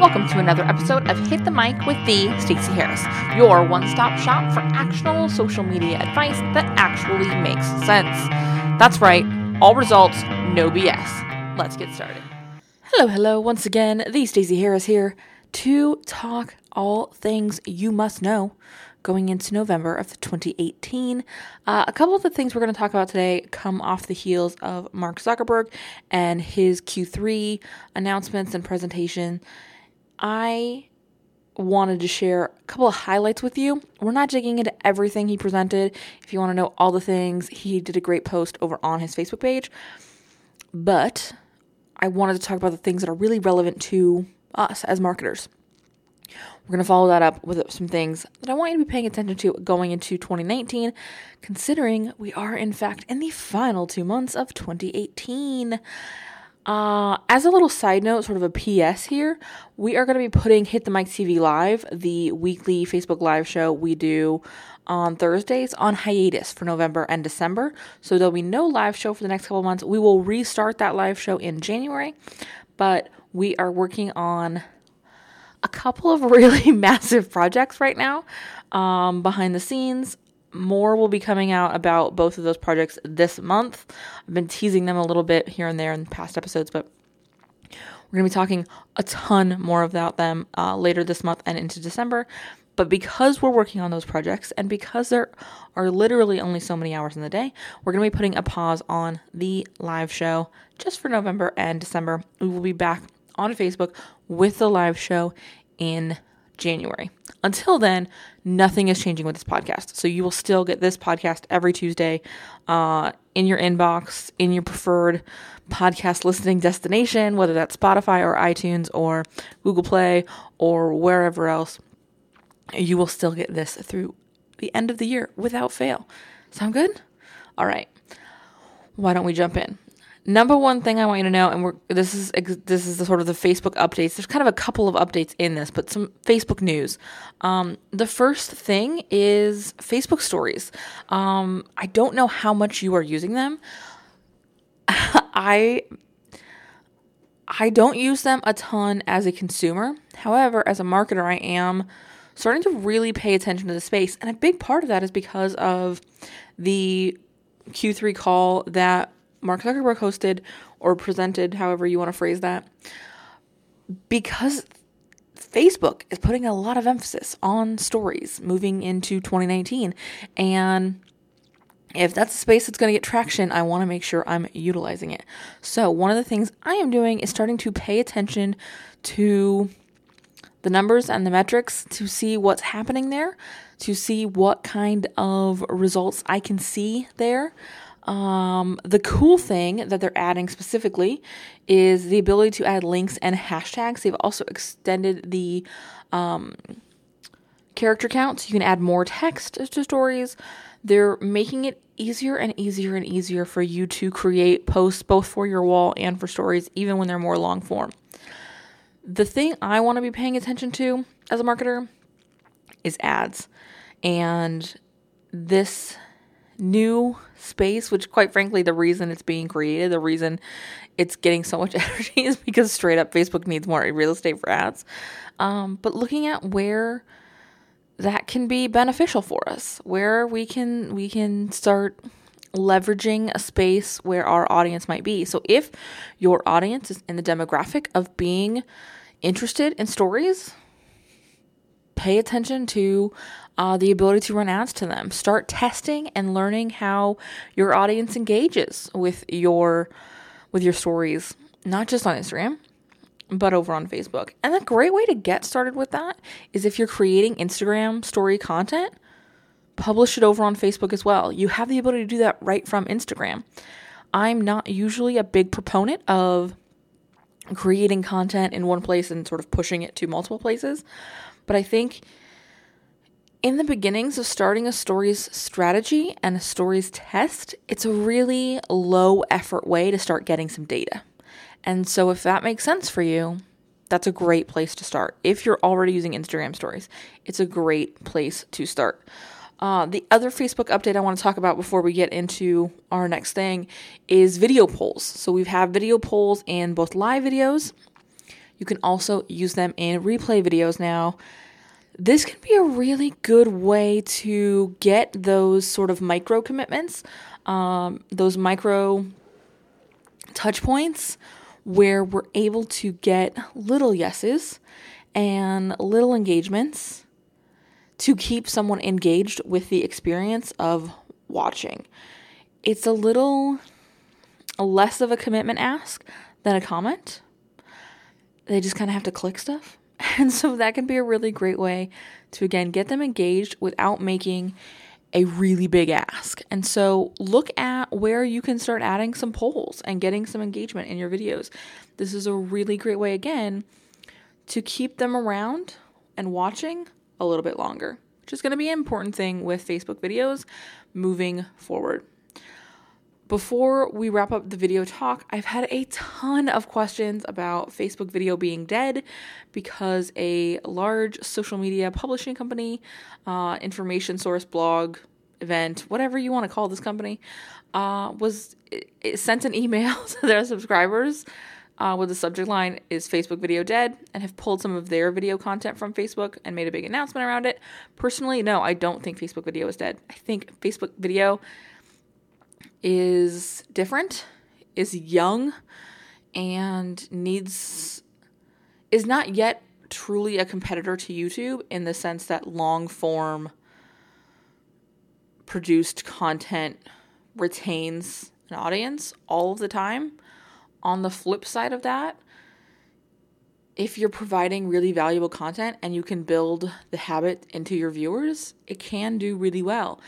Welcome to another episode of Hit the Mic with the Stacey Harris, your one-stop shop for actionable social media advice that actually makes sense. That's right, all results, no BS. Let's get started. Hello, hello, once again, the Stacey Harris here to talk all things you must know going into November of 2018. Uh, a couple of the things we're going to talk about today come off the heels of Mark Zuckerberg and his Q3 announcements and presentation. I wanted to share a couple of highlights with you. We're not digging into everything he presented. If you want to know all the things, he did a great post over on his Facebook page. But I wanted to talk about the things that are really relevant to us as marketers. We're going to follow that up with some things that I want you to be paying attention to going into 2019, considering we are, in fact, in the final two months of 2018. Uh, as a little side note, sort of a PS here, we are going to be putting Hit the Mic TV Live, the weekly Facebook Live show we do on Thursdays, on hiatus for November and December. So there'll be no live show for the next couple months. We will restart that live show in January, but we are working on a couple of really massive projects right now um, behind the scenes. More will be coming out about both of those projects this month. I've been teasing them a little bit here and there in past episodes, but we're going to be talking a ton more about them uh, later this month and into December. But because we're working on those projects and because there are literally only so many hours in the day, we're going to be putting a pause on the live show just for November and December. We will be back on Facebook with the live show in January. Until then, nothing is changing with this podcast. So you will still get this podcast every Tuesday uh, in your inbox, in your preferred podcast listening destination, whether that's Spotify or iTunes or Google Play or wherever else. You will still get this through the end of the year without fail. Sound good? All right. Why don't we jump in? Number one thing I want you to know, and we're this is this is the sort of the Facebook updates. There's kind of a couple of updates in this, but some Facebook news. Um, the first thing is Facebook Stories. Um, I don't know how much you are using them. I I don't use them a ton as a consumer. However, as a marketer, I am starting to really pay attention to the space, and a big part of that is because of the Q3 call that Mark Zuckerberg hosted or presented, however you want to phrase that, because Facebook is putting a lot of emphasis on stories moving into 2019. And if that's a space that's going to get traction, I want to make sure I'm utilizing it. So, one of the things I am doing is starting to pay attention to the numbers and the metrics to see what's happening there, to see what kind of results I can see there. Um, the cool thing that they're adding specifically is the ability to add links and hashtags. They've also extended the um, character count so you can add more text to stories. They're making it easier and easier and easier for you to create posts both for your wall and for stories, even when they're more long form. The thing I want to be paying attention to as a marketer is ads. And this new space, which quite frankly, the reason it's being created, the reason it's getting so much energy is because straight up Facebook needs more real estate for ads. Um, but looking at where that can be beneficial for us, where we can we can start leveraging a space where our audience might be. So if your audience is in the demographic of being interested in stories, pay attention to uh, the ability to run ads to them. Start testing and learning how your audience engages with your with your stories, not just on Instagram, but over on Facebook. And a great way to get started with that is if you're creating Instagram story content, publish it over on Facebook as well. You have the ability to do that right from Instagram. I'm not usually a big proponent of creating content in one place and sort of pushing it to multiple places, but I think in the beginnings of starting a stories strategy and a stories test, it's a really low effort way to start getting some data. And so, if that makes sense for you, that's a great place to start. If you're already using Instagram stories, it's a great place to start. Uh, the other Facebook update I want to talk about before we get into our next thing is video polls. So, we've had video polls in both live videos You can also use them in replay videos now. This can be a really good way to get those sort of micro commitments, um, those micro touch points where we're able to get little yeses and little engagements to keep someone engaged with the experience of watching. It's a little less of a commitment ask than a comment. They just kind of have to click stuff. And so that can be a really great way to, again, get them engaged without making a really big ask. And so look at where you can start adding some polls and getting some engagement in your videos. This is a really great way, again, to keep them around and watching a little bit longer, which is going to be an important thing with Facebook videos moving forward. Before we wrap up the video talk, I've had a ton of questions about Facebook video being dead because a large social media publishing company, uh, information source, blog, event, whatever you want to call this company, uh, was it, it sent an email to their subscribers uh, with the subject line is Facebook video dead and have pulled some of their video content from Facebook and made a big announcement around it. Personally, no, I don't think Facebook video is dead. I think Facebook video is different, is young, and needs is not yet truly a competitor to YouTube in the sense that long form produced content retains an audience all of the time. On the flip side of that, if you're providing really valuable content and you can build the habit into your viewers, it can do really well.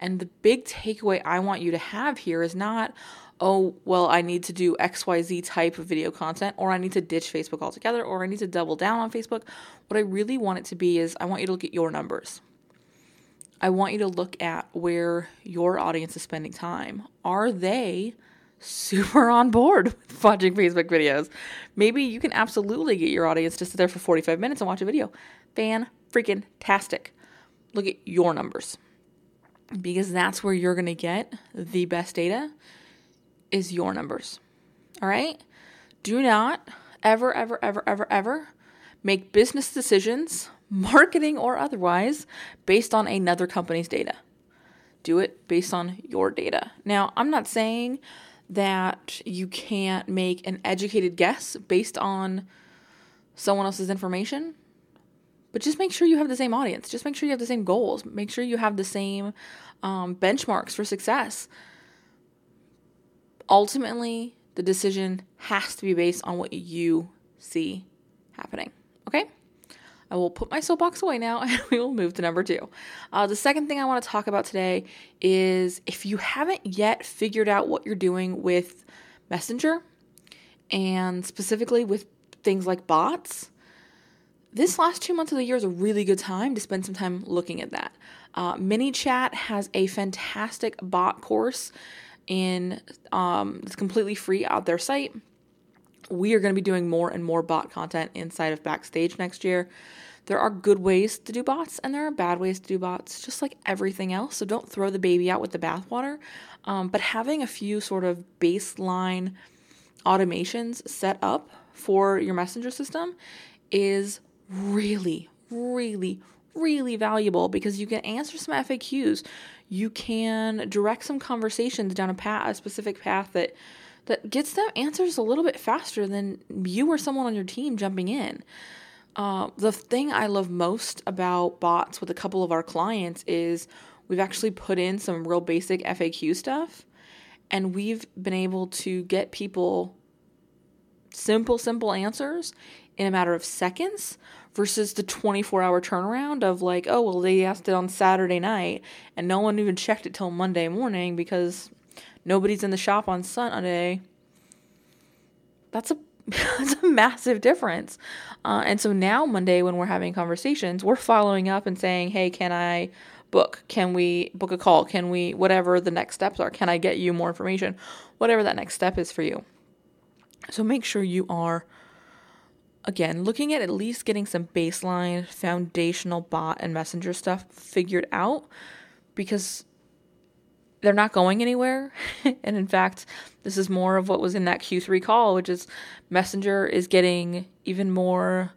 And the big takeaway I want you to have here is not, oh, well, I need to do XYZ type of video content, or I need to ditch Facebook altogether, or I need to double down on Facebook. What I really want it to be is I want you to look at your numbers. I want you to look at where your audience is spending time. Are they super on board with watching Facebook videos? Maybe you can absolutely get your audience to sit there for 45 minutes and watch a video. Fan freaking tastic. Look at your numbers because that's where you're going to get the best data is your numbers. All right? Do not ever ever ever ever ever make business decisions, marketing or otherwise, based on another company's data. Do it based on your data. Now, I'm not saying that you can't make an educated guess based on someone else's information. But just make sure you have the same audience. Just make sure you have the same goals. Make sure you have the same um, benchmarks for success. Ultimately, the decision has to be based on what you see happening. Okay? I will put my soapbox away now and we will move to number two. Uh, the second thing I want to talk about today is if you haven't yet figured out what you're doing with Messenger and specifically with things like bots, this last two months of the year is a really good time to spend some time looking at that. Uh, ManyChat has a fantastic bot course in um, it's completely free out their site. We are going to be doing more and more bot content inside of Backstage next year. There are good ways to do bots and there are bad ways to do bots, just like everything else. So don't throw the baby out with the bathwater. Um, but having a few sort of baseline automations set up for your messenger system is really, really, really valuable because you can answer some FAQs. You can direct some conversations down a path, a specific path that that gets them answers a little bit faster than you or someone on your team jumping in. Uh, the thing I love most about bots with a couple of our clients is we've actually put in some real basic FAQ stuff, and we've been able to get people simple, simple answers in a matter of seconds versus the 24 hour turnaround of like, oh, well, they asked it on Saturday night and no one even checked it till Monday morning because nobody's in the shop on Sunday. That's a that's a massive difference. Uh, and so now Monday when we're having conversations, we're following up and saying, "Hey, can I book? Can we book a call? Can we whatever the next steps are? Can I get you more information? Whatever that next step is for you." So make sure you are again, looking at at least getting some baseline foundational bot and messenger stuff figured out because they're not going anywhere. and in fact, this is more of what was in that Q3 call, which is Messenger is getting even more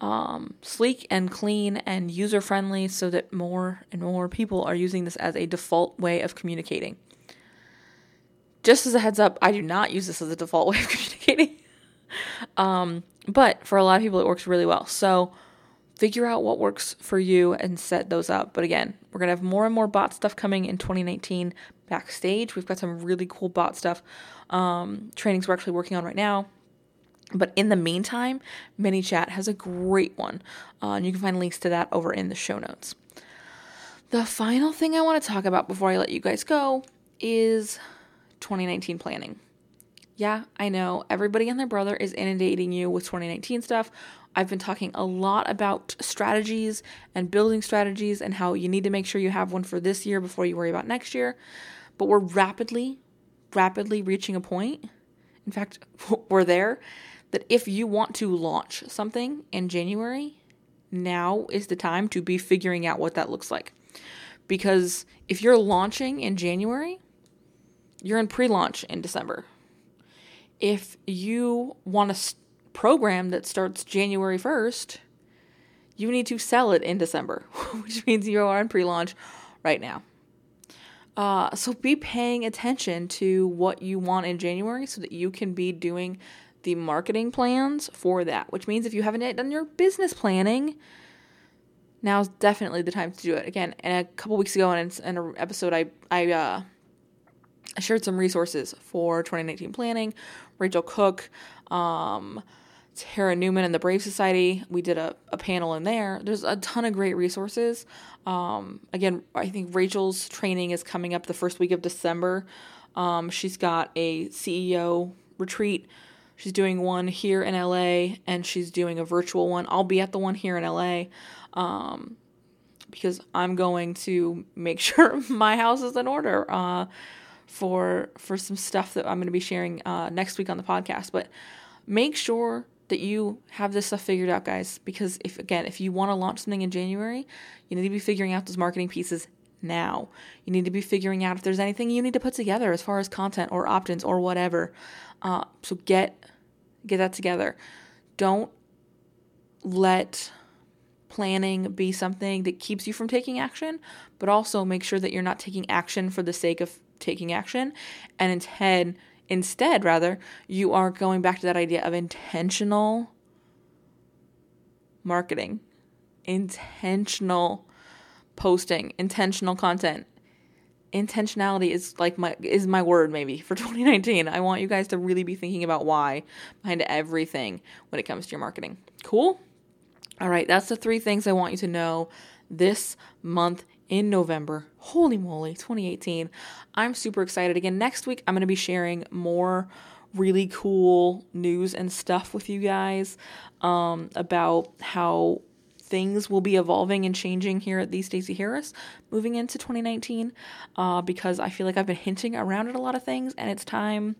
um, sleek and clean and user friendly so that more and more people are using this as a default way of communicating. Just as a heads up, I do not use this as a default way of communicating. um, but for a lot of people, it works really well. So figure out what works for you and set those up. But again, we're going to have more and more bot stuff coming in 2019 backstage. We've got some really cool bot stuff um, trainings we're actually working on right now. But in the meantime, ManyChat has a great one. Uh, and you can find links to that over in the show notes. The final thing I want to talk about before I let you guys go is 2019 planning. Yeah, I know everybody and their brother is inundating you with 2019 stuff. I've been talking a lot about strategies and building strategies and how you need to make sure you have one for this year before you worry about next year. But we're rapidly, rapidly reaching a point. In fact, we're there that if you want to launch something in January, now is the time to be figuring out what that looks like. Because if you're launching in January, you're in pre launch in December. If you want a program that starts January 1st, you need to sell it in December, which means you are in pre launch right now. Uh, so be paying attention to what you want in January so that you can be doing the marketing plans for that, which means if you haven't yet done your business planning, now's definitely the time to do it. Again, and a couple weeks ago in, in an episode, I I uh, shared some resources for 2019 planning. Rachel Cook, um, Tara Newman, and the Brave Society. We did a, a panel in there. There's a ton of great resources. Um, again, I think Rachel's training is coming up the first week of December. Um, she's got a CEO retreat She's doing one here in LA and she's doing a virtual one. I'll be at the one here in LA um, because I'm going to make sure my house is in order uh, for for some stuff that I'm going to be sharing uh, next week on the podcast. But make sure that you have this stuff figured out, guys. Because if again, if you want to launch something in January, you need to be figuring out those marketing pieces now. You need to be figuring out if there's anything you need to put together as far as content or opt-ins or whatever. Uh, so get get that together. Don't let planning be something that keeps you from taking action, but also make sure that you're not taking action for the sake of taking action, and instead, instead rather, you are going back to that idea of intentional marketing, intentional posting, intentional content intentionality is like my is my word maybe for 2019. I want you guys to really be thinking about why behind everything when it comes to your marketing. Cool? All right, that's the three things I want you to know this month in November. Holy moly, 2018. I'm super excited. Again, next week I'm going to be sharing more really cool news and stuff with you guys um, about how things will be evolving and changing here at the Stacey Harris moving into 2019 uh, because I feel like I've been hinting around at a lot of things and it's time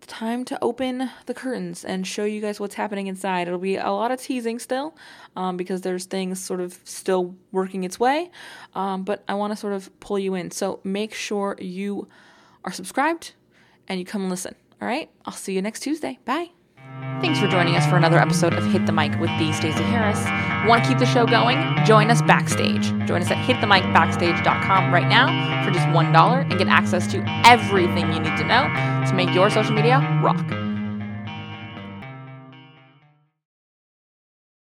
time to open the curtains and show you guys what's happening inside. It'll be a lot of teasing still um, because there's things sort of still working its way, um, but I want to sort of pull you in. So make sure you are subscribed and you come and listen. All right, I'll see you next Tuesday. Bye. Thanks for joining us for another episode of Hit the Mic with the Stacey Harris. Want to keep the show going? Join us backstage. Join us at hitthemicbackstage.com right now for just $1 and get access to everything you need to know to make your social media rock.